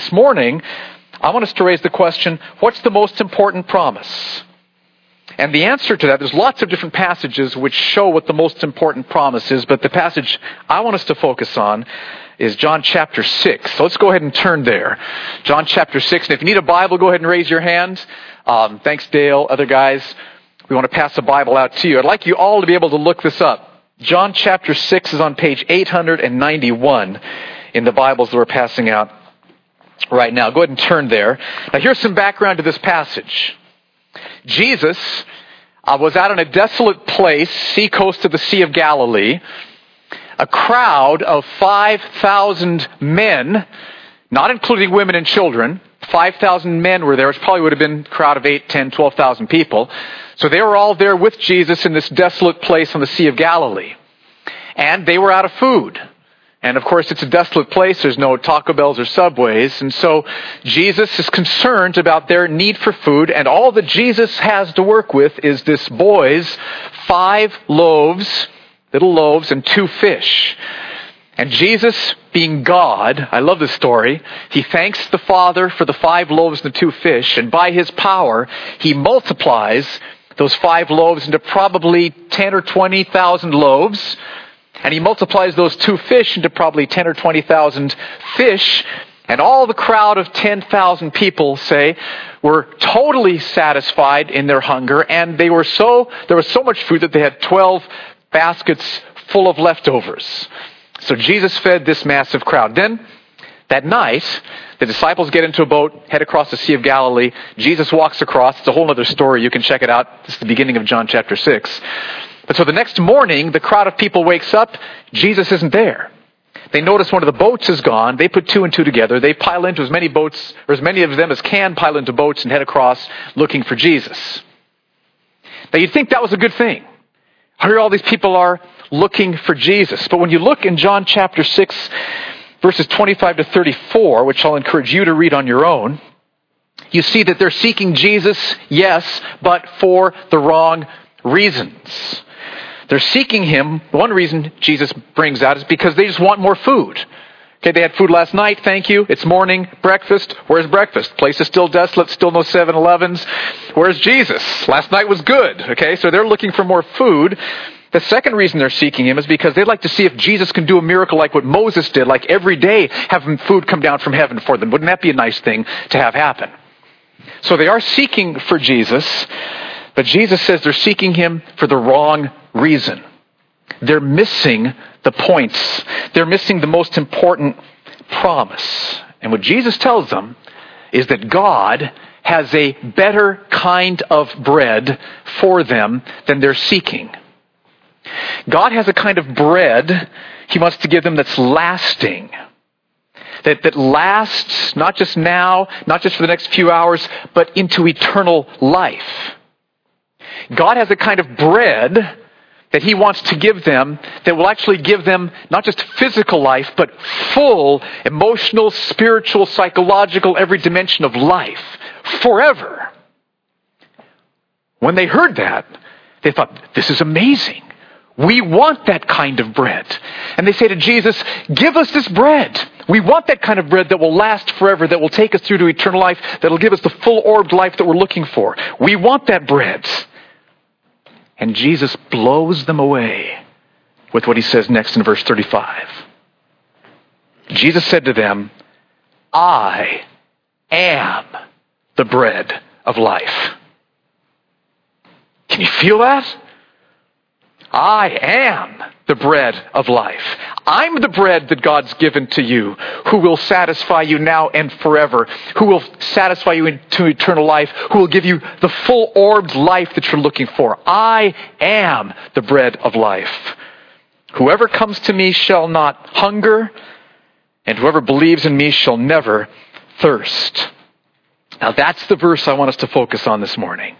This morning, I want us to raise the question what's the most important promise? And the answer to that, there's lots of different passages which show what the most important promise is, but the passage I want us to focus on is John chapter 6. So let's go ahead and turn there. John chapter 6. And if you need a Bible, go ahead and raise your hand. Um, thanks, Dale, other guys. We want to pass the Bible out to you. I'd like you all to be able to look this up. John chapter 6 is on page 891 in the Bibles that we're passing out right now. Go ahead and turn there. Now, here's some background to this passage. Jesus uh, was out in a desolate place, sea coast of the Sea of Galilee. A crowd of 5,000 men, not including women and children, 5,000 men were there, which probably would have been a crowd of 8, 10, 12,000 people. So they were all there with Jesus in this desolate place on the Sea of Galilee. And they were out of food. And of course, it's a desolate place. There's no Taco Bells or Subways. And so Jesus is concerned about their need for food. And all that Jesus has to work with is this boy's five loaves, little loaves, and two fish. And Jesus, being God, I love this story, he thanks the Father for the five loaves and the two fish, and by his power, he multiplies those five loaves into probably 10 or 20,000 loaves, and he multiplies those two fish into probably 10 or 20,000 fish, and all the crowd of 10,000 people, say, were totally satisfied in their hunger, and they were so, there was so much food that they had 12 baskets full of leftovers. So Jesus fed this massive crowd. Then, that night, the disciples get into a boat, head across the Sea of Galilee. Jesus walks across. It's a whole other story. You can check it out. Is the beginning of John chapter 6. But so the next morning, the crowd of people wakes up. Jesus isn't there. They notice one of the boats is gone. They put two and two together. They pile into as many boats, or as many of them as can pile into boats and head across looking for Jesus. Now you'd think that was a good thing. Here all these people are looking for Jesus. But when you look in John chapter 6, verses 25 to 34, which I'll encourage you to read on your own, you see that they're seeking Jesus, yes, but for the wrong reasons. They're seeking him. One reason Jesus brings out is because they just want more food. Okay, they had food last night, thank you. It's morning, breakfast. Where's breakfast? Place is still desolate, still no 7 Elevens. Where's Jesus? Last night was good. Okay, so they're looking for more food. The second reason they're seeking him is because they'd like to see if Jesus can do a miracle like what Moses did, like every day having food come down from heaven for them. Wouldn't that be a nice thing to have happen? So they are seeking for Jesus, but Jesus says they're seeking him for the wrong reason. They're missing the points. They're missing the most important promise. And what Jesus tells them is that God has a better kind of bread for them than they're seeking. God has a kind of bread He wants to give them that's lasting. That, that lasts not just now, not just for the next few hours, but into eternal life. God has a kind of bread that He wants to give them that will actually give them not just physical life, but full emotional, spiritual, psychological, every dimension of life forever. When they heard that, they thought, this is amazing. We want that kind of bread. And they say to Jesus, Give us this bread. We want that kind of bread that will last forever, that will take us through to eternal life, that will give us the full orbed life that we're looking for. We want that bread. And Jesus blows them away with what he says next in verse 35. Jesus said to them, I am the bread of life. Can you feel that? I am the bread of life. I'm the bread that God's given to you, who will satisfy you now and forever, who will satisfy you into eternal life, who will give you the full orbed life that you're looking for. I am the bread of life. Whoever comes to me shall not hunger, and whoever believes in me shall never thirst. Now that's the verse I want us to focus on this morning.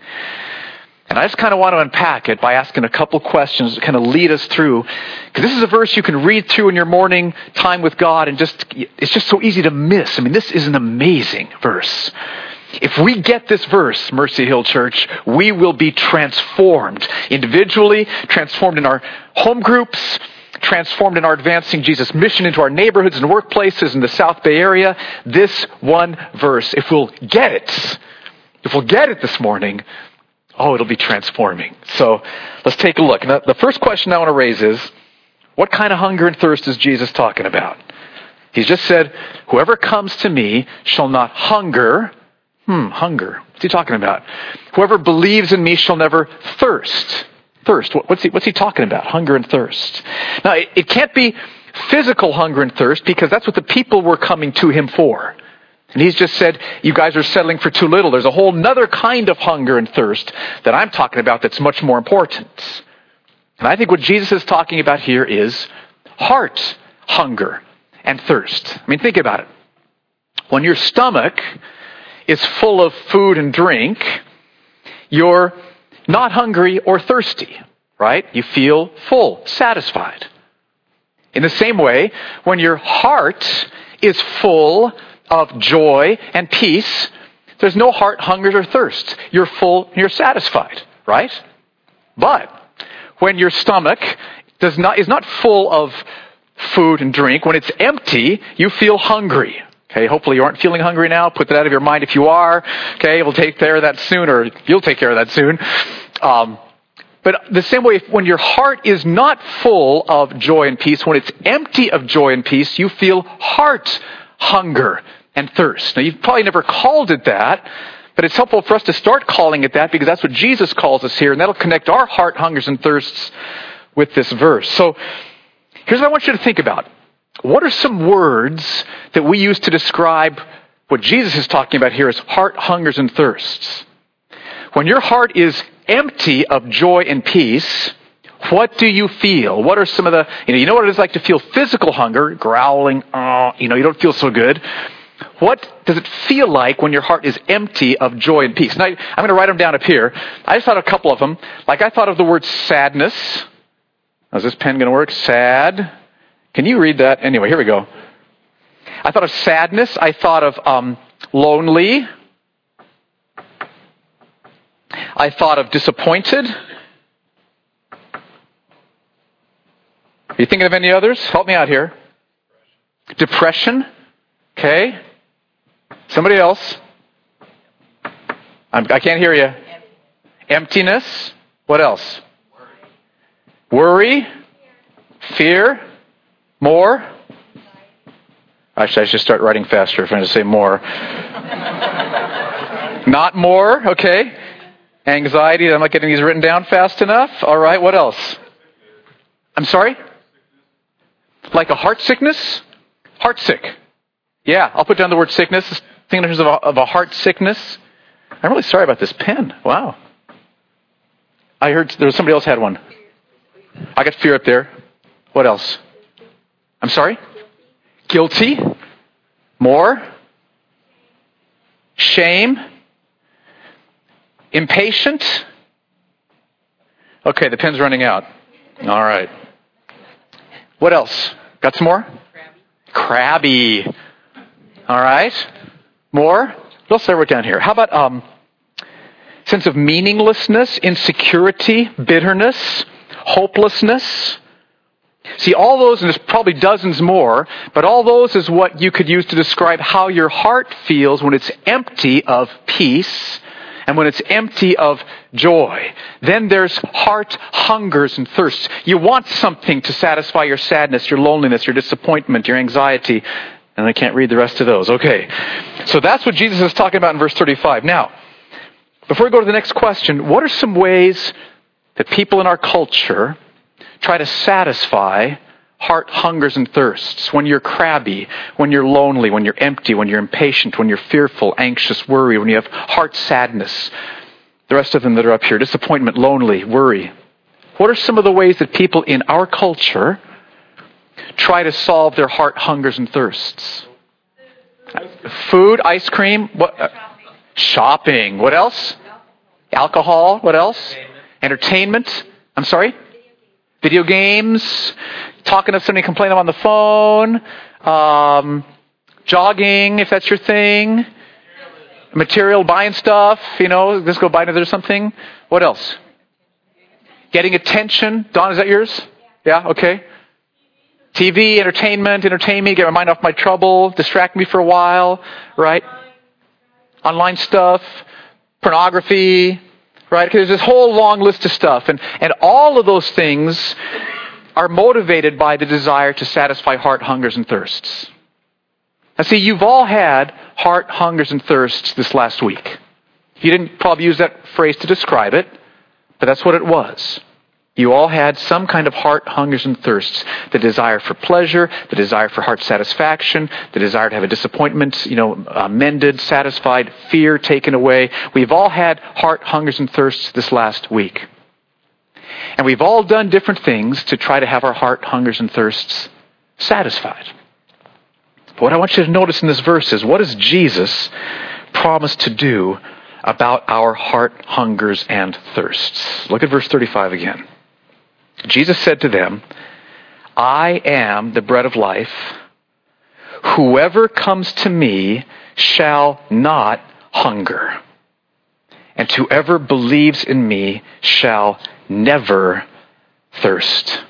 And I just kind of want to unpack it by asking a couple questions to kind of lead us through. Because this is a verse you can read through in your morning time with God and just, it's just so easy to miss. I mean, this is an amazing verse. If we get this verse, Mercy Hill Church, we will be transformed individually, transformed in our home groups, transformed in our advancing Jesus' mission into our neighborhoods and workplaces in the South Bay Area. This one verse, if we'll get it, if we'll get it this morning, oh, it'll be transforming. So let's take a look. Now, the first question I want to raise is, what kind of hunger and thirst is Jesus talking about? He's just said, whoever comes to me shall not hunger. Hmm, hunger. What's he talking about? Whoever believes in me shall never thirst. Thirst. What's he, what's he talking about? Hunger and thirst. Now, it, it can't be physical hunger and thirst because that's what the people were coming to him for. And he's just said, you guys are settling for too little. There's a whole other kind of hunger and thirst that I'm talking about that's much more important. And I think what Jesus is talking about here is heart hunger and thirst. I mean, think about it. When your stomach is full of food and drink, you're not hungry or thirsty, right? You feel full, satisfied. In the same way, when your heart is full of joy and peace, there's no heart hunger or thirst. You're full, you're satisfied, right? But when your stomach does not, is not full of food and drink, when it's empty, you feel hungry. Okay, hopefully you aren't feeling hungry now. Put that out of your mind if you are. Okay, we'll take care of that soon, or you'll take care of that soon. Um, but the same way, when your heart is not full of joy and peace, when it's empty of joy and peace, you feel heart hunger and thirst. Now, you've probably never called it that, but it's helpful for us to start calling it that because that's what Jesus calls us here, and that'll connect our heart hungers and thirsts with this verse. So, here's what I want you to think about. What are some words that we use to describe what Jesus is talking about here as heart hungers and thirsts? When your heart is empty of joy and peace, what do you feel? What are some of the, you know, you know what it is like to feel physical hunger, growling, oh, you know, you don't feel so good. What does it feel like when your heart is empty of joy and peace? Now, I'm going to write them down up here. I just thought a couple of them. Like I thought of the word sadness. Is this pen going to work? Sad. Can you read that? Anyway, here we go. I thought of sadness. I thought of um, lonely. I thought of disappointed. Are you thinking of any others? Help me out here. Depression. Okay. Somebody else. I'm, I can not hear you. Emptiness. What else? Worry. Fear. More. Actually, I should start writing faster if I'm going to say more. Not more. Okay. Anxiety. I'm not getting these written down fast enough. All right. What else? I'm sorry? Like a heart sickness? Heart sick. Yeah, I'll put down the word sickness. Think in terms of a, of a heart sickness. I'm really sorry about this pen. Wow. I heard there was somebody else had one. I got fear up there. What else? I'm sorry? Guilty. More. Shame. Impatient. Okay, the pen's running out. All right. What else? Got some more? Crabby. Crabby. All right. More? Else I wrote down here? How about um, sense of meaninglessness, insecurity, bitterness, hopelessness? See, all those, and there's probably dozens more, but all those is what you could use to describe how your heart feels when it's empty of peace and when it's empty of joy. Then there's heart hungers and thirsts. You want something to satisfy your sadness, your loneliness, your disappointment, your anxiety. And I can't read the rest of those. Okay. So that's what Jesus is talking about in verse 35. Now, before we go to the next question, what are some ways that people in our culture try to satisfy heart hungers and thirsts, when you're crabby, when you're lonely, when you're empty, when you're impatient, when you're fearful, anxious, worry, when you have heart sadness, the rest of them that are up here, disappointment, lonely, worry. What are some of the ways that people in our culture try to solve their heart hungers and thirsts? Food, ice cream, what? Uh, shopping. What else? Alcohol. What else? Entertainment. I'm sorry? Video games. Talking to somebody, complaining on the phone. Um, jogging, if that's your thing. Material, buying stuff, you know, just go buy another something. What else? Getting attention. Don, is that yours? Yeah, okay. TV, entertainment, entertain me, get my mind off my trouble, distract me for a while, right? Online stuff, pornography, right? Because there's this whole long list of stuff. And, and all of those things are motivated by the desire to satisfy heart hungers and thirsts. Now see, you've all had heart hungers and thirsts this last week. You didn't probably use that phrase to describe it, but that's what it was. You all had some kind of heart hungers and thirsts. The desire for pleasure, the desire for heart satisfaction, the desire to have a disappointment, you know, uh, mended, satisfied, fear taken away. We've all had heart hungers and thirsts this last week. And we've all done different things to try to have our heart hungers and thirsts satisfied. But what I want you to notice in this verse is what does Jesus promise to do about our heart hungers and thirsts? Look at verse 35 again. Jesus said to them, I am the bread of life. Whoever comes to me shall not hunger, and whoever believes in me shall never thirst.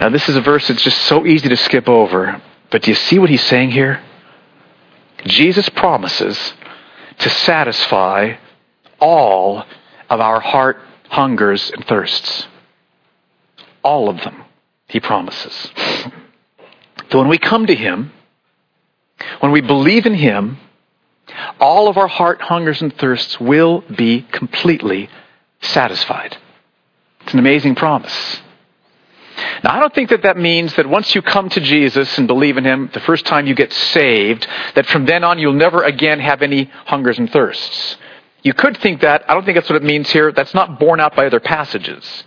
Now, this is a verse that's just so easy to skip over, but do you see what he's saying here? Jesus promises to satisfy all of our heart hungers and thirsts. All of them, he promises. So when we come to him, when we believe in him, all of our heart hungers and thirsts will be completely satisfied. It's an amazing promise. Now, I don't think that that means that once you come to Jesus and believe in Him, the first time you get saved, that from then on you'll never again have any hungers and thirsts. You could think that. I don't think that's what it means here. That's not borne out by other passages.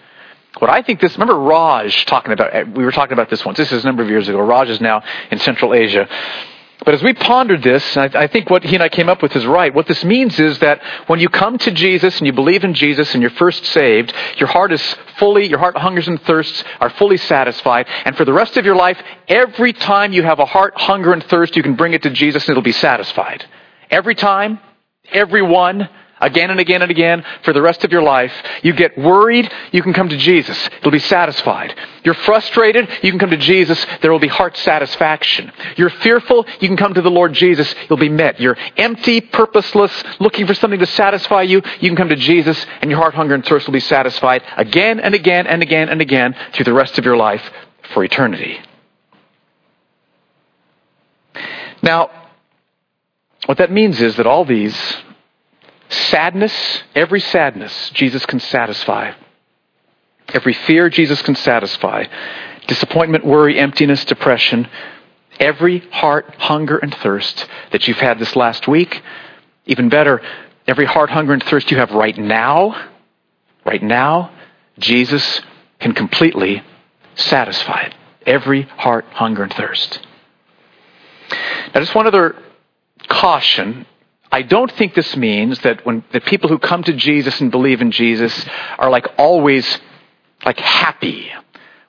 What I think this, remember Raj talking about, eh, we were talking about this once. This is a number of years ago. Raj is now in Central Asia. But as we pondered this, I, I, think what he and I came up with is right. What this means is that when you come to Jesus and you believe in Jesus and you're first saved, your heart is fully, your heart hungers and thirsts are fully satisfied. And for the rest of your life, every time you have a heart hunger and thirst, you can bring it to Jesus and it'll be satisfied. Every time, every one, again and again and again for the rest of your life. You get worried, you can come to Jesus. You'll be satisfied. You're frustrated, you can come to Jesus. There will be heart satisfaction. You're fearful, you can come to the Lord Jesus. You'll be met. You're empty, purposeless, looking for something to satisfy you. You can come to Jesus and your heart hunger and thirst will be satisfied again and again and again and again through the rest of your life for eternity. Now, what that means is that all these Sadness, every sadness, Jesus can satisfy. Every fear, Jesus can satisfy. Disappointment, worry, emptiness, depression, every heart hunger and thirst that you've had this last week, even better, every heart hunger and thirst you have right now, right now, Jesus can completely satisfy it. Every heart hunger and thirst. Now, just one other caution I don't think this means that when the people who come to Jesus and believe in Jesus are like always like happy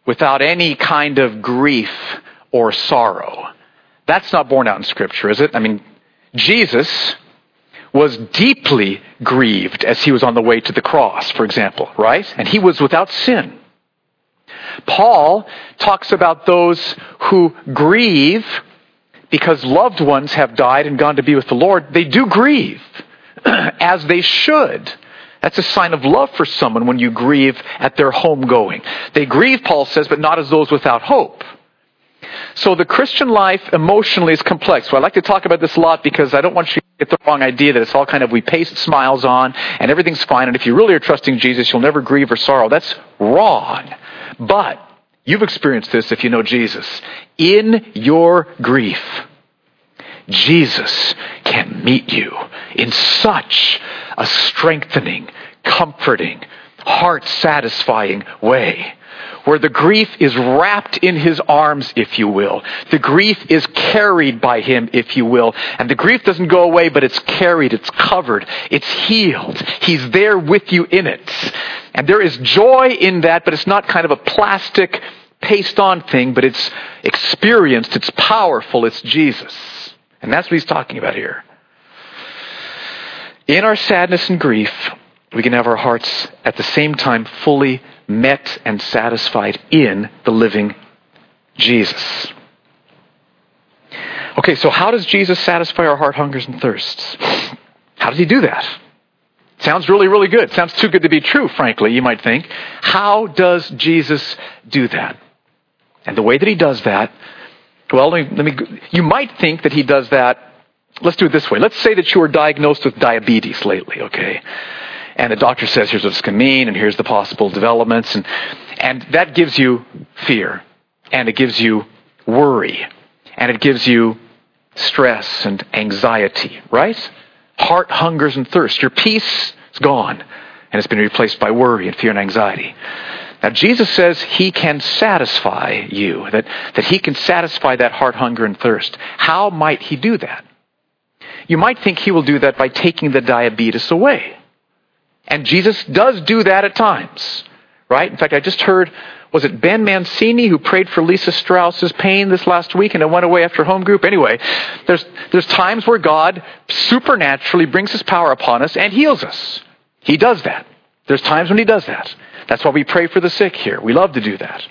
without any kind of grief or sorrow. That's not borne out in scripture, is it? I mean, Jesus was deeply grieved as he was on the way to the cross, for example, right? And he was without sin. Paul talks about those who grieve because loved ones have died and gone to be with the Lord, they do grieve, as they should. That's a sign of love for someone when you grieve at their homegoing. They grieve, Paul says, but not as those without hope. So the Christian life emotionally is complex. So I like to talk about this a lot because I don't want you to get the wrong idea that it's all kind of we paste smiles on and everything's fine. And if you really are trusting Jesus, you'll never grieve or sorrow. That's wrong. But You've experienced this if you know Jesus. In your grief, Jesus can meet you in such a strengthening, comforting, heart satisfying way where the grief is wrapped in his arms, if you will. The grief is carried by him, if you will. And the grief doesn't go away, but it's carried, it's covered, it's healed. He's there with you in it. And there is joy in that, but it's not kind of a plastic, paste on thing, but it's experienced, it's powerful, it's Jesus. And that's what he's talking about here. In our sadness and grief, we can have our hearts at the same time fully met and satisfied in the living Jesus. Okay, so how does Jesus satisfy our heart hungers and thirsts? How does he do that? Sounds really, really good. Sounds too good to be true, frankly, you might think. How does Jesus do that? And the way that he does that, well, let me, let me, you might think that he does that. Let's do it this way. Let's say that you were diagnosed with diabetes lately, okay? And the doctor says, here's what it's going to mean, and here's the possible developments, and, and that gives you fear, and it gives you worry, and it gives you stress and anxiety, right? Heart hungers and thirst. Your peace is gone, and it's been replaced by worry and fear and anxiety. Now, Jesus says he can satisfy you, that, that he can satisfy that heart hunger and thirst. How might he do that? You might think he will do that by taking the diabetes away. And Jesus does do that at times, right? In fact, I just heard, was it Ben Mancini who prayed for Lisa Strauss's pain this last week and it went away after home group? Anyway, there's, there's times where God supernaturally brings his power upon us and heals us. He does that. There's times when he does that. That's why we pray for the sick here. We love to do that.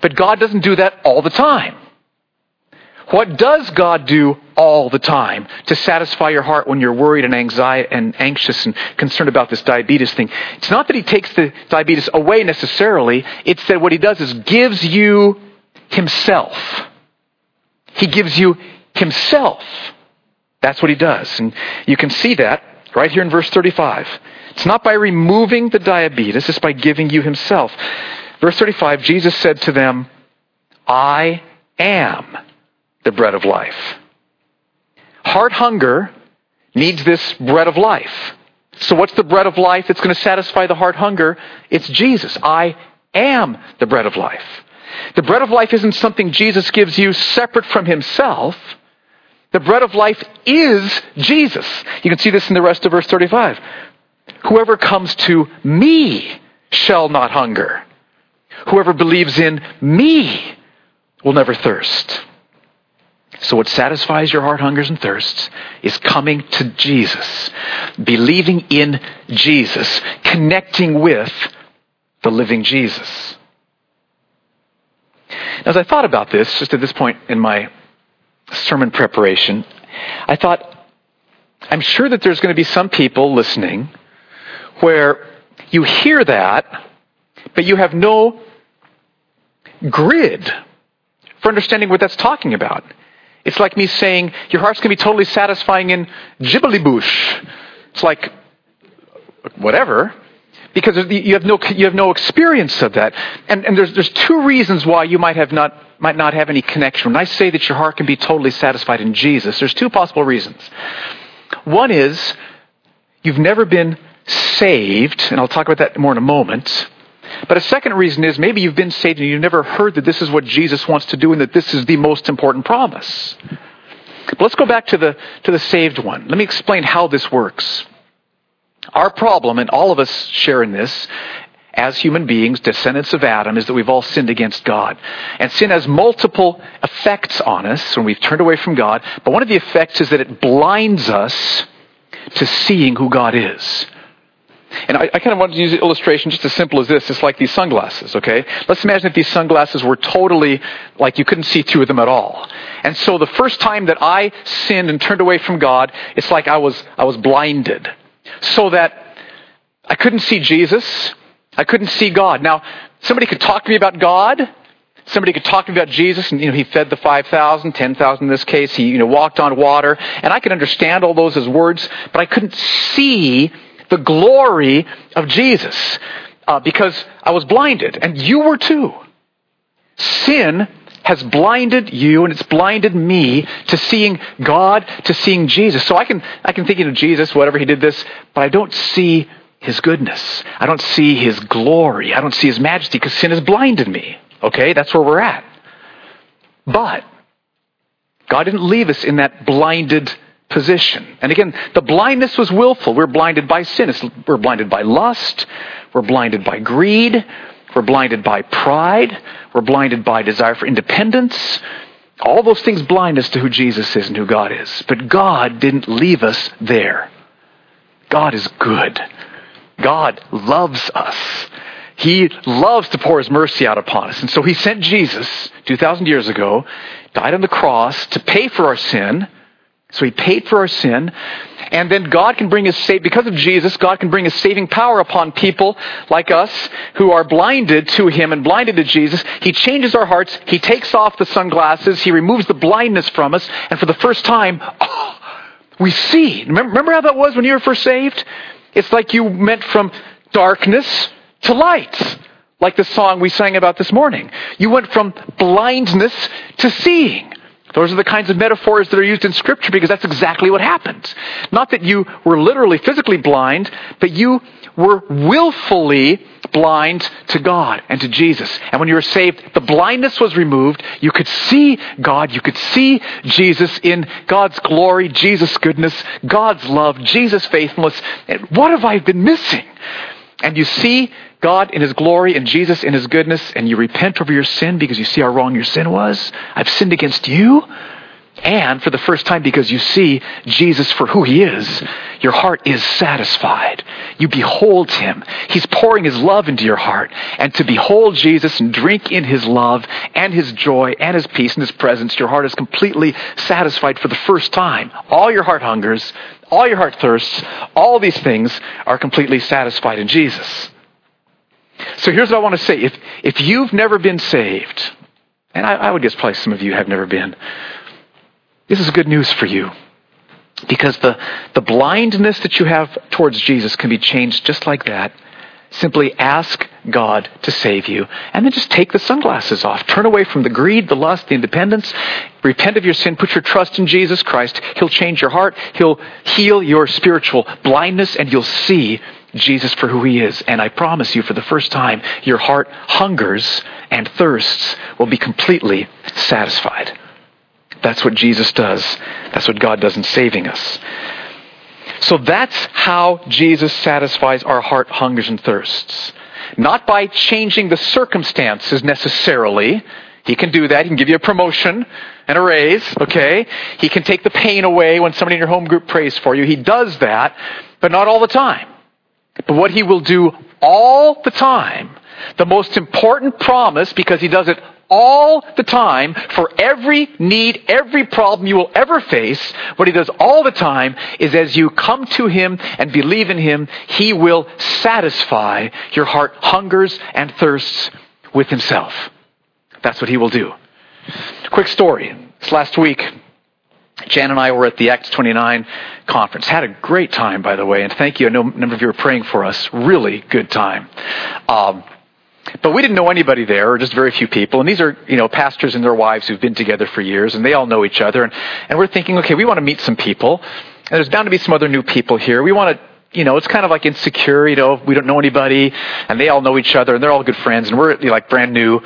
But God doesn't do that all the time. What does God do all the time to satisfy your heart when you're worried and anxiety and anxious and concerned about this diabetes thing? It's not that he takes the diabetes away necessarily. It's that what he does is gives you himself. He gives you himself. That's what he does. And you can see that right here in verse 35. It's not by removing the diabetes, it's by giving you himself. Verse 35, Jesus said to them, I am the bread of life. Heart hunger needs this bread of life. So what's the bread of life that's going to satisfy the heart hunger? It's Jesus. I am the bread of life. The bread of life isn't something Jesus gives you separate from himself. The bread of life is Jesus. You can see this in the rest of verse 35. Whoever comes to me shall not hunger. Whoever believes in me will never thirst. So, what satisfies your heart hungers and thirsts is coming to Jesus, believing in Jesus, connecting with the living Jesus. As I thought about this, just at this point in my sermon preparation, I thought, I'm sure that there's going to be some people listening where you hear that, but you have no grid for understanding what that's talking about. It's like me saying your heart's going to be totally satisfying in Bush. It's like whatever, because you have no you have no experience of that. And, and there's there's two reasons why you might have not might not have any connection. When I say that your heart can be totally satisfied in Jesus, there's two possible reasons. One is you've never been saved, and I'll talk about that more in a moment. But a second reason is maybe you've been saved and you've never heard that this is what Jesus wants to do and that this is the most important promise. But let's go back to the, to the saved one. Let me explain how this works. Our problem, and all of us share in this, as human beings, descendants of Adam, is that we've all sinned against God. And sin has multiple effects on us when we've turned away from God, but one of the effects is that it blinds us to seeing who God is. And I, I kind of wanted to use an illustration just as simple as this. It's like these sunglasses, okay? Let's imagine if these sunglasses were totally like you couldn't see through them at all. And so the first time that I sinned and turned away from God, it's like I was, I was blinded. So that I couldn't see Jesus. I couldn't see God. Now, somebody could talk to me about God. Somebody could talk to me about Jesus, and you know, he fed the 5,000, 10,000 in this case. He, you know, walked on water, and I could understand all those as words, but I couldn't see the glory of Jesus uh, because I was blinded, and you were too. Sin has blinded you and it's blinded me to seeing God, to seeing Jesus. So I can, I can think of Jesus, whatever he did this, but I don't see his goodness. I don't see his glory. I don't see his majesty because sin has blinded me. Okay? That's where we're at. But God didn't leave us in that blinded position. And again, the blindness was willful. We're blinded by sin. we're blinded by lust. We're blinded by greed. We're blinded by pride. We're blinded by desire for independence. All those things blind us to who Jesus is and who God is. But God didn't leave us there. God is good. God loves us. He loves to pour His mercy out upon us. And so He sent Jesus 2,000 years ago, died on the cross to pay for our sin. So He paid for our sin. And then God can bring His save, because of Jesus, God can bring His saving power upon people like us who are blinded to Him and blinded to Jesus. He changes our hearts. He takes off the sunglasses. He removes the blindness from us. And for the first time, oh, we see. Remember, remember how that was when you were first saved? It's like you went from darkness to light, like the song we sang about this morning. You went from blindness to seeing. Those are the kinds of metaphors that are used in Scripture because that's exactly what happened. Not that you were literally physically blind, but you were willfully blind to God and to Jesus. And when you were saved, the blindness was removed. You could see God. You could see Jesus in God's glory, Jesus' goodness, God's love, Jesus' faithfulness. And what have I been missing? And you see God in His glory and Jesus in His goodness, and you repent over your sin because you see how wrong your sin was. I've sinned against you. And for the first time, because you see Jesus for who he is, your heart is satisfied. You behold him. He's pouring his love into your heart. And to behold Jesus and drink in his love and his joy and his peace and his presence, your heart is completely satisfied for the first time. All your heart hungers, all your heart thirsts, all these things are completely satisfied in Jesus. So here's what I want to say. If, if you've never been saved, and I, I would guess probably some of you have never been, this is good news for you. Because the, the blindness that you have towards Jesus can be changed just like that. Simply ask God to save you. And then just take the sunglasses off. Turn away from the greed, the lust, the independence. Repent of your sin. Put your trust in Jesus Christ. He'll change your heart. He'll heal your spiritual blindness, and you'll see Jesus for who he is. And I promise you, for the first time, your heart hungers and thirsts will be completely satisfied. That's what Jesus does. That's what God does in saving us. So that's how Jesus satisfies our heart hungers and thirsts. Not by changing the circumstances necessarily. He can do that. He can give you a promotion and a raise, okay? He can take the pain away when somebody in your home group prays for you. He does that, but not all the time. But what he will do all the time, the most important promise, because he does it all the time for every need, every problem you will ever face. What he does all the time is as you come to him and believe in him, he will satisfy your heart hungers and thirsts with himself. That's what he will do. Quick story. This last week, Jan and I were at the Acts 29 conference. Had a great time, by the way, and thank you. I know a number of you were praying for us. Really good time. Um, but we didn't know anybody there, or just very few people. And these are, you know, pastors and their wives who've been together for years, and they all know each other. And, and we're thinking, okay, we want to meet some people. And there's bound to be some other new people here. We want to you know, it's kind of like insecure, you know, we don't know anybody, and they all know each other, and they're all good friends, and we're like brand new.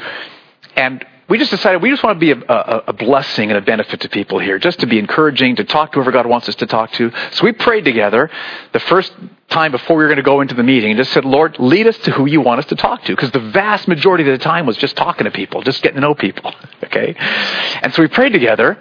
And we just decided we just want to be a, a, a, blessing and a benefit to people here, just to be encouraging, to talk to whoever God wants us to talk to. So we prayed together the first time before we were going to go into the meeting and just said, Lord, lead us to who you want us to talk to. Because the vast majority of the time was just talking to people, just getting to know people. Okay? And so we prayed together.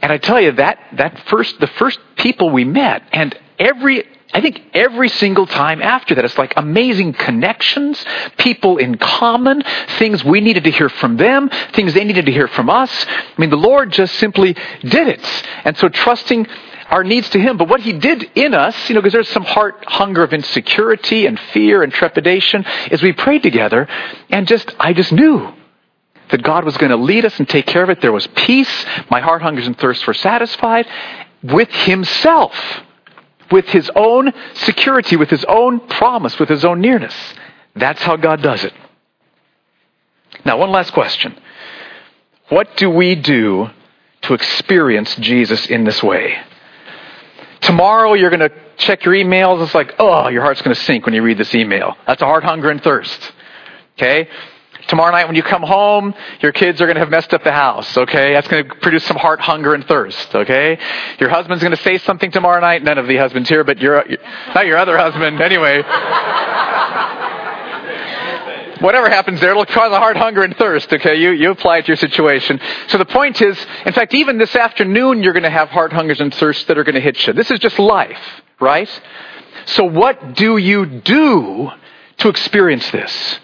And I tell you, that, that first, the first people we met, and every I think every single time after that, it's like amazing connections, people in common, things we needed to hear from them, things they needed to hear from us. I mean, the Lord just simply did it. And so trusting our needs to Him. But what He did in us, you know, because there's some heart hunger of insecurity and fear and trepidation, is we prayed together and just, I just knew that God was going to lead us and take care of it. There was peace. My heart hungers and thirsts were satisfied with Himself with his own security, with his own promise, with his own nearness. That's how God does it. Now, one last question. What do we do to experience Jesus in this way? Tomorrow you're going to check your emails. It's like, oh, your heart's going to sink when you read this email. That's a heart hunger and thirst. Okay? Tomorrow night when you come home, your kids are going to have messed up the house, okay? That's going to produce some heart hunger and thirst, okay? Your husband's going to say something tomorrow night. None of the husbands here, but your, not your other husband, anyway. Whatever happens there, it'll cause a heart hunger and thirst, okay? You, you apply it to your situation. So the point is, in fact, even this afternoon, you're going to have heart hungers and thirsts that are going to hit you. This is just life, right? So what do you do to experience this?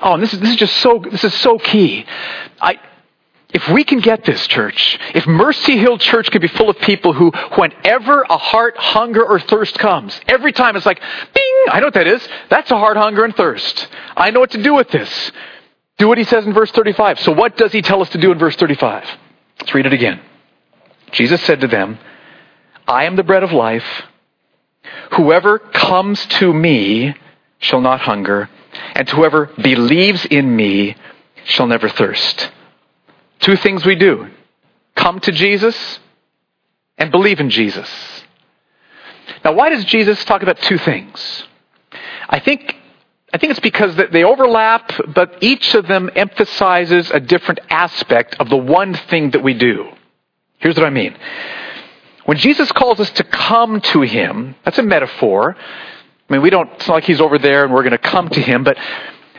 Oh, and this is, this is just so, this is so key. I, if we can get this, church, if Mercy Hill Church could be full of people who, whenever a heart hunger or thirst comes, every time it's like, bing, I know what that is. That's a heart hunger and thirst. I know what to do with this. Do what he says in verse 35. So what does he tell us to do in verse 35? Let's read it again. Jesus said to them, I am the bread of life. Whoever comes to me shall not hunger, and whoever believes in me shall never thirst. Two things we do come to Jesus and believe in Jesus. Now, why does Jesus talk about two things? I think, I think it's because they overlap, but each of them emphasizes a different aspect of the one thing that we do. Here's what I mean. When Jesus calls us to come to Him, that's a metaphor. I mean, we don't, it's not like He's over there and we're going to come to Him, but,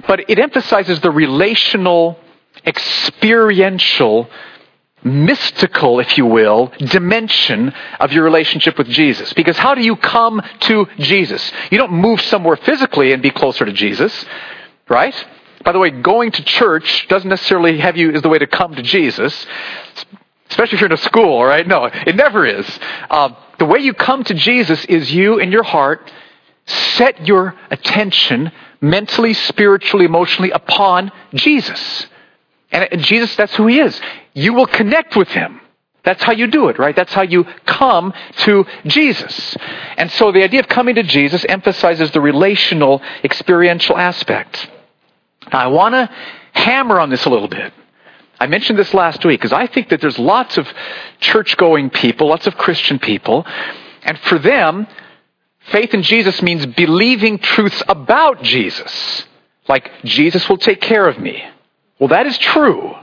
but it emphasizes the relational experiential, mystical, if you will, dimension of your relationship with Jesus. Because how do you come to Jesus? You don't move somewhere physically and be closer to Jesus, right? By the way, going to church doesn't necessarily have you as the way to come to Jesus, especially if you're in a school, right? No, it never is. Uh, the way you come to Jesus is you in your heart set your attention mentally, spiritually, emotionally upon Jesus. And Jesus, that's who he is. You will connect with him. That's how you do it, right? That's how you come to Jesus. And so the idea of coming to Jesus emphasizes the relational, experiential aspect. Now, I want to hammer on this a little bit. I mentioned this last week because I think that there's lots of church going people, lots of Christian people, and for them, faith in Jesus means believing truths about Jesus. Like, Jesus will take care of me. Well, that is true.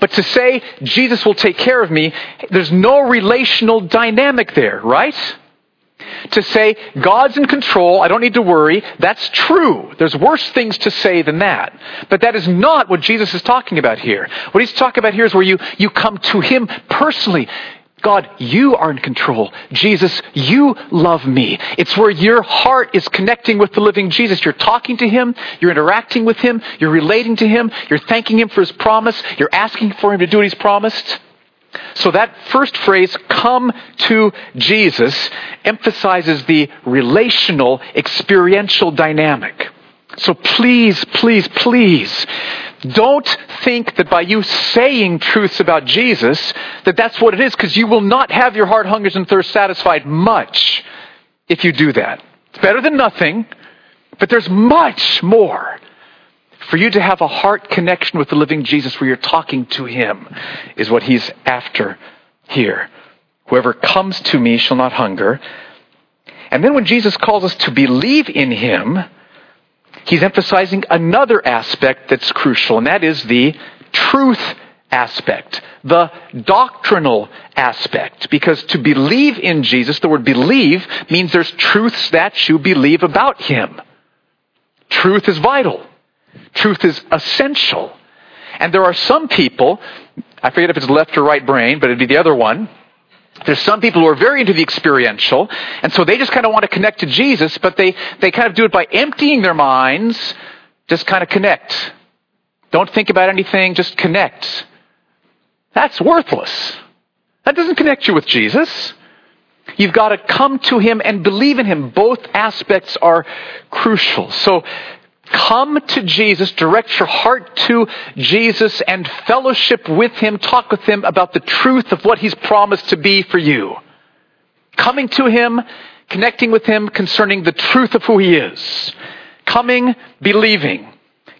But to say Jesus will take care of me, there's no relational dynamic there, right? To say God's in control, I don't need to worry, that's true. There's worse things to say than that. But that is not what Jesus is talking about here. What he's talking about here is where you, you come to him personally. God, you are in control. Jesus, you love me. It's where your heart is connecting with the living Jesus. You're talking to him, you're interacting with him, you're relating to him, you're thanking him for his promise, you're asking for him to do what he's promised. So that first phrase, come to Jesus, emphasizes the relational, experiential dynamic. So please, please, please, don't think that by you saying truths about Jesus, that that's what it is, because you will not have your heart hungers and thirst satisfied much if you do that. It's better than nothing, but there's much more. For you to have a heart connection with the living Jesus where you're talking to him is what he's after here. Whoever comes to me shall not hunger. And then when Jesus calls us to believe in him, he's emphasizing another aspect that's crucial, and that is the truth aspect, the doctrinal aspect. Because to believe in Jesus, the word believe means there's truths that you believe about him. Truth is vital. Truth is essential. And there are some people, I forget if it's left or right brain, but it'd be the other one, there's some people who are very into the experiential, and so they just kind of want to connect to Jesus, but they, they kind of do it by emptying their minds, just kind of connect. Don't think about anything, just connect. That's worthless. That doesn't connect you with Jesus. You've got to come to Him and believe in Him. Both aspects are crucial. So Come to Jesus, direct your heart to Jesus, and fellowship with Him, talk with Him about the truth of what He's promised to be for you. Coming to Him, connecting with Him concerning the truth of who He is. Coming, believing.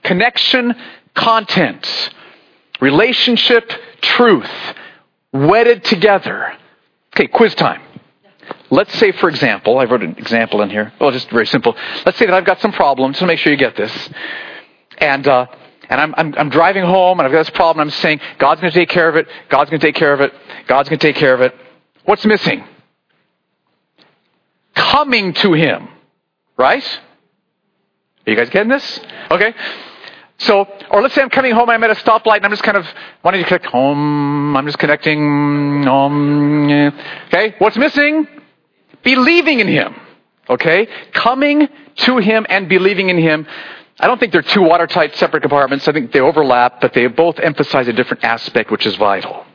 Connection, content. Relationship, truth. Wedded together. Okay, quiz time. Let's say, for example, I wrote an example in here. Well, just very simple. Let's say that I've got some problems. So make sure you get this. And, uh, and I'm, I'm, I'm driving home and I've got this problem. I'm saying, God's going to take care of it. God's going to take care of it. God's going to take care of it. What's missing? Coming to Him. Right? Are you guys getting this? Okay. So, or let's say I'm coming home, I'm at a stoplight, and I'm just kind of wanting to connect home. I'm just connecting home. Okay, what's missing? Believing in Him. Okay, coming to Him and believing in Him. I don't think they're two watertight separate compartments. I think they overlap, but they both emphasize a different aspect which is vital.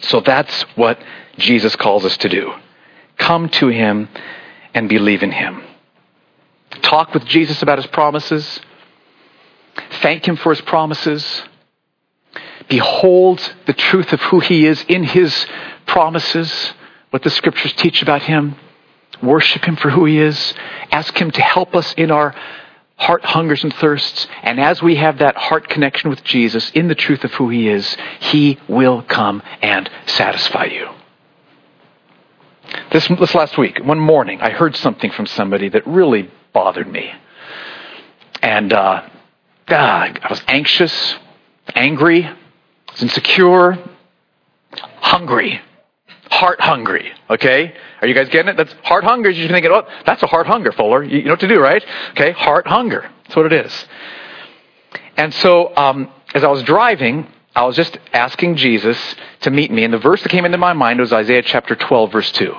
So that's what Jesus calls us to do. Come to him and believe in him. Talk with Jesus about his promises. Thank him for his promises. Behold the truth of who he is in his promises, what the scriptures teach about him. Worship him for who he is. Ask him to help us in our heart hungers and thirsts. And as we have that heart connection with Jesus in the truth of who he is, he will come and satisfy you. This, this last week, one morning, I heard something from somebody that really bothered me. And uh, I was anxious, angry, insecure, hungry, heart hungry. Okay, are you guys getting it? That's heart hunger. You're thinking, oh, that's a heart hunger, Fuller. You, know what to do, right? Okay, heart hunger. That's what it is. And so, um, as I was driving, I was just asking Jesus to meet me, and the verse that came into my mind was Isaiah chapter 12, verse 2.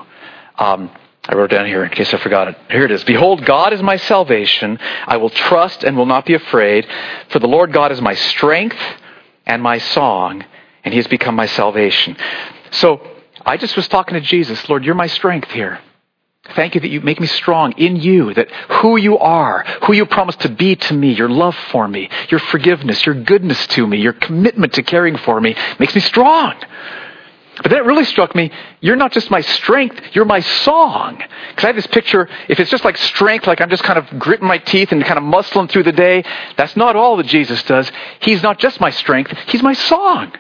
Um, I wrote down here in case I forgot it. Here it is. Behold, God is my salvation. I will trust and will not be afraid. For the Lord God is my strength and my song, and he has become my salvation. So I just was talking to Jesus. Lord, you're my strength here. Thank you that you make me strong in you, that who you are, who you promise to be to me, your love for me, your forgiveness, your goodness to me, your commitment to caring for me makes me strong. But then it really struck me, you're not just my strength, you're my song. Because I have this picture, if it's just like strength, like I'm just kind of gritting my teeth and kind of muscling through the day, that's not all that Jesus does. He's not just my strength, He's my song.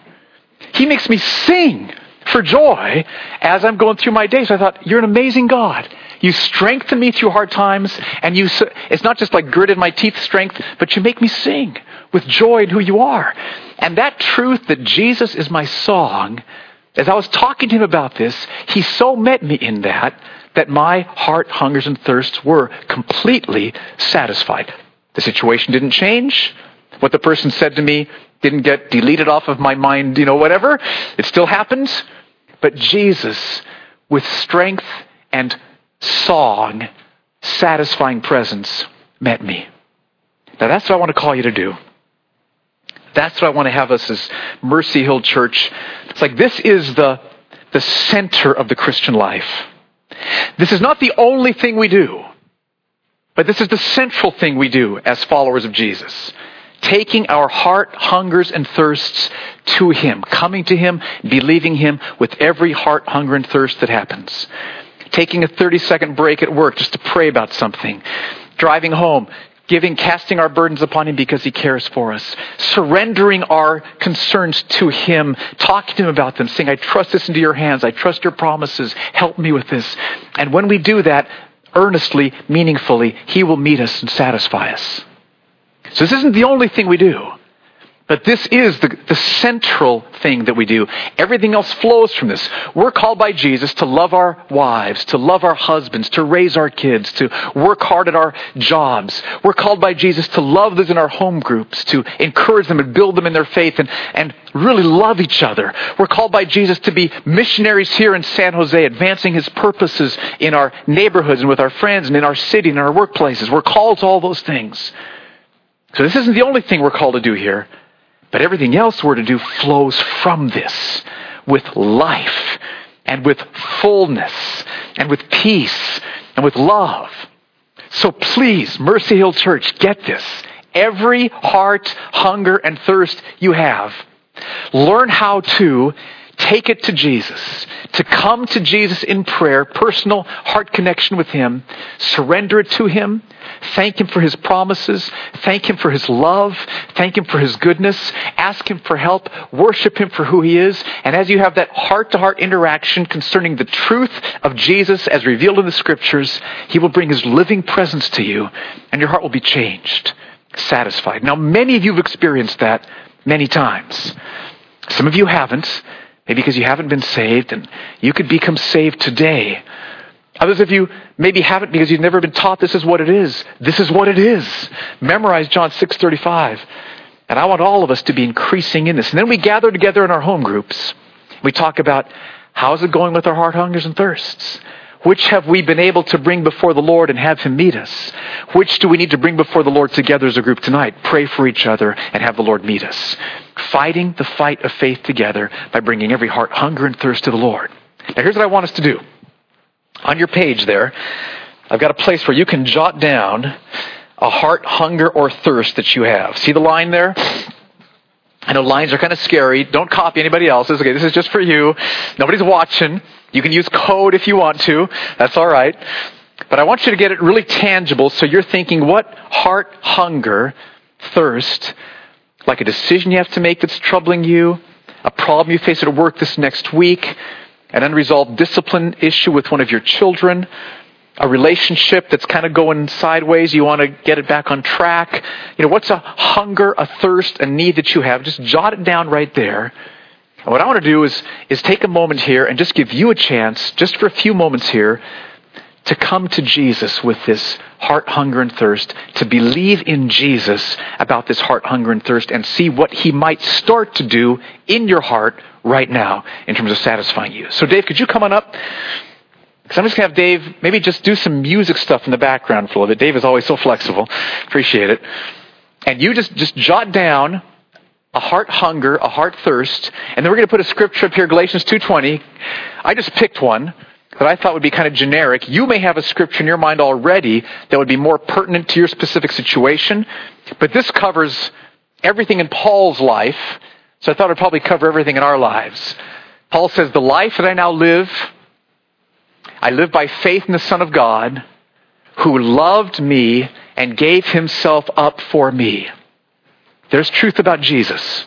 He makes me sing for joy as I'm going through my days. I thought, you're an amazing God. You strengthen me through hard times, and you, it's not just like gritted my teeth strength, but you make me sing with joy in who you are. And that truth that Jesus is my song, as I was talking to him about this, he so met me in that that my heart hungers and thirsts were completely satisfied. The situation didn't change. What the person said to me didn't get deleted off of my mind, you know, whatever. It still happens. But Jesus, with strength and song, satisfying presence, met me. Now that's what I want to call you to do. That's what I want to have us as Mercy Hill Church. It's like this is the, the center of the Christian life. This is not the only thing we do, but this is the central thing we do as followers of Jesus taking our heart hungers and thirsts to Him, coming to Him, believing Him with every heart hunger and thirst that happens. Taking a 30 second break at work just to pray about something. Driving home, giving, casting our burdens upon Him because He cares for us. Surrendering our concerns to Him, talking to Him about them, saying, I trust this into your hands. I trust your promises. Help me with this. And when we do that, earnestly, meaningfully, He will meet us and satisfy us. So this isn't the only thing we do. But this is the, the central thing that we do. Everything else flows from this. We're called by Jesus to love our wives, to love our husbands, to raise our kids, to work hard at our jobs. We're called by Jesus to love those in our home groups, to encourage them and build them in their faith and, and really love each other. We're called by Jesus to be missionaries here in San Jose, advancing his purposes in our neighborhoods and with our friends and in our city and in our workplaces. We're called to all those things. So this isn't the only thing we're called to do here, but everything else we're to do flows from this with life and with fullness and with peace and with love. So please, Mercy Hill Church, get this. Every heart, hunger, and thirst you have, learn how to take it to Jesus, to come to Jesus in prayer, personal heart connection with Him, surrender it to Him, thank Him for His promises, thank Him for His love, thank Him for His goodness, ask Him for help, worship Him for who He is, and as you have that heart to heart interaction concerning the truth of Jesus as revealed in the Scriptures, He will bring His living presence to you, and your heart will be changed, satisfied. Now, many of you have experienced that many times. Some of you haven't. Maybe because you haven't been saved and you could become saved today. Others of you maybe haven't because you've never been taught this is what it is. This is what it is. Memorize John 6:35. And I want all of us to be increasing in this. And then we gather together in our home groups. We talk about how's it going with our heart hungers and thirsts? Which have we been able to bring before the Lord and have Him meet us? Which do we need to bring before the Lord together as a group tonight? Pray for each other and have the Lord meet us. Fighting the fight of faith together by bringing every heart hunger and thirst to the Lord. Now here's what I want us to do. On your page there, I've got a place where you can jot down a heart hunger or thirst that you have. See the line there? I know lines are kind of scary. Don't copy anybody else's. Okay, this is just for you. Nobody's watching. You can use code if you want to. That's all right. But I want you to get it really tangible so you're thinking what heart hunger, thirst, like a decision you have to make that's troubling you, a problem you face at work this next week, an unresolved discipline issue with one of your children, a relationship that's kind of going sideways, you want to get it back on track. You know, what's a hunger, a thirst, a need that you have? Just jot it down right there. And what I want to do is, is take a moment here and just give you a chance, just for a few moments here, to come to Jesus with this heart hunger and thirst, to believe in Jesus about this heart hunger and thirst, and see what he might start to do in your heart right now in terms of satisfying you. So, Dave, could you come on up? Because I'm just going to have Dave maybe just do some music stuff in the background for a little bit. Dave is always so flexible. Appreciate it. And you just, just jot down a heart hunger, a heart thirst, and then we're going to put a scripture up here, Galatians 2.20. I just picked one that I thought would be kind of generic. You may have a scripture in your mind already that would be more pertinent to your specific situation, but this covers everything in Paul's life, so I thought it would probably cover everything in our lives. Paul says, The life that I now live, I live by faith in the Son of God, who loved me and gave himself up for me. There's truth about Jesus.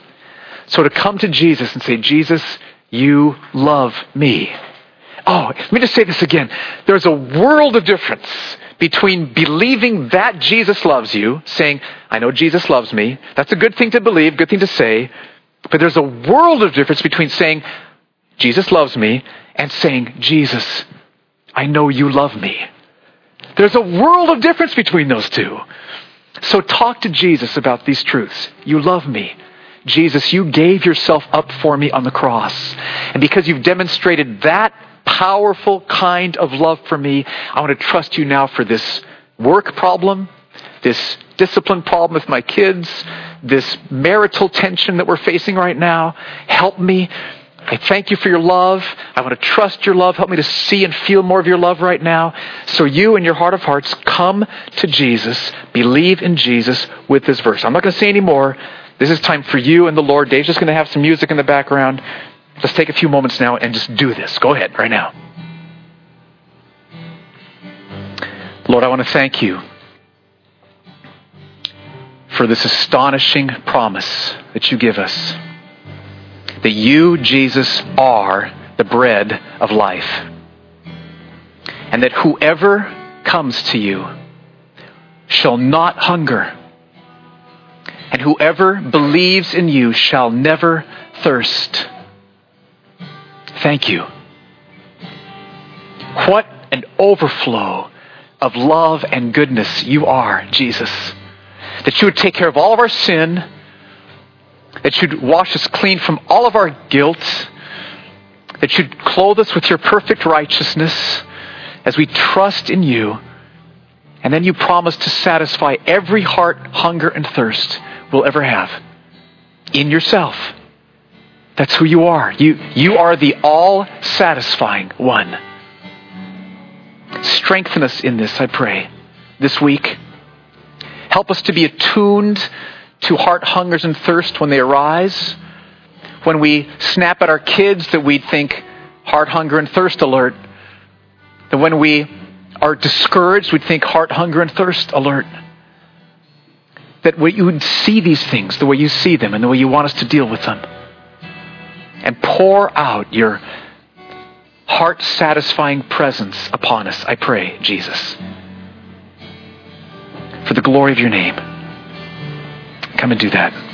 So to come to Jesus and say, Jesus, you love me. Oh, let me just say this again. There's a world of difference between believing that Jesus loves you, saying, I know Jesus loves me. That's a good thing to believe, good thing to say. But there's a world of difference between saying, Jesus loves me, and saying, Jesus, I know you love me. There's a world of difference between those two. So talk to Jesus about these truths. You love me. Jesus, you gave yourself up for me on the cross. And because you've demonstrated that powerful kind of love for me, I want to trust you now for this work problem, this discipline problem with my kids, this marital tension that we're facing right now. Help me I thank you for your love. I want to trust your love. Help me to see and feel more of your love right now. So you in your heart of hearts come to Jesus, believe in Jesus with this verse. I'm not going to say any more. This is time for you and the Lord. Dave's just going to have some music in the background. Let's take a few moments now and just do this. Go ahead right now. Lord, I want to thank you for this astonishing promise that you give us that you, Jesus, are the bread of life. And that whoever comes to you shall not hunger. And whoever believes in you shall never thirst. Thank you. What an overflow of love and goodness you are, Jesus. That you would take care of all of our sin that you'd wash us clean from all of our guilt, that you'd clothe us with your perfect righteousness as we trust in you. And then you promise to satisfy every heart, hunger, and thirst we'll ever have in yourself. That's who you are. You, you are the all satisfying one. Strengthen us in this, I pray, this week. Help us to be attuned to heart hungers and thirst when they arise. When we snap at our kids, that we think heart hunger and thirst alert. That when we are discouraged, we'd think heart hunger and thirst alert. That you would see these things the way you see them and the way you want us to deal with them. And pour out your heart satisfying presence upon us, I pray, Jesus. For the glory of your name. Come and do that.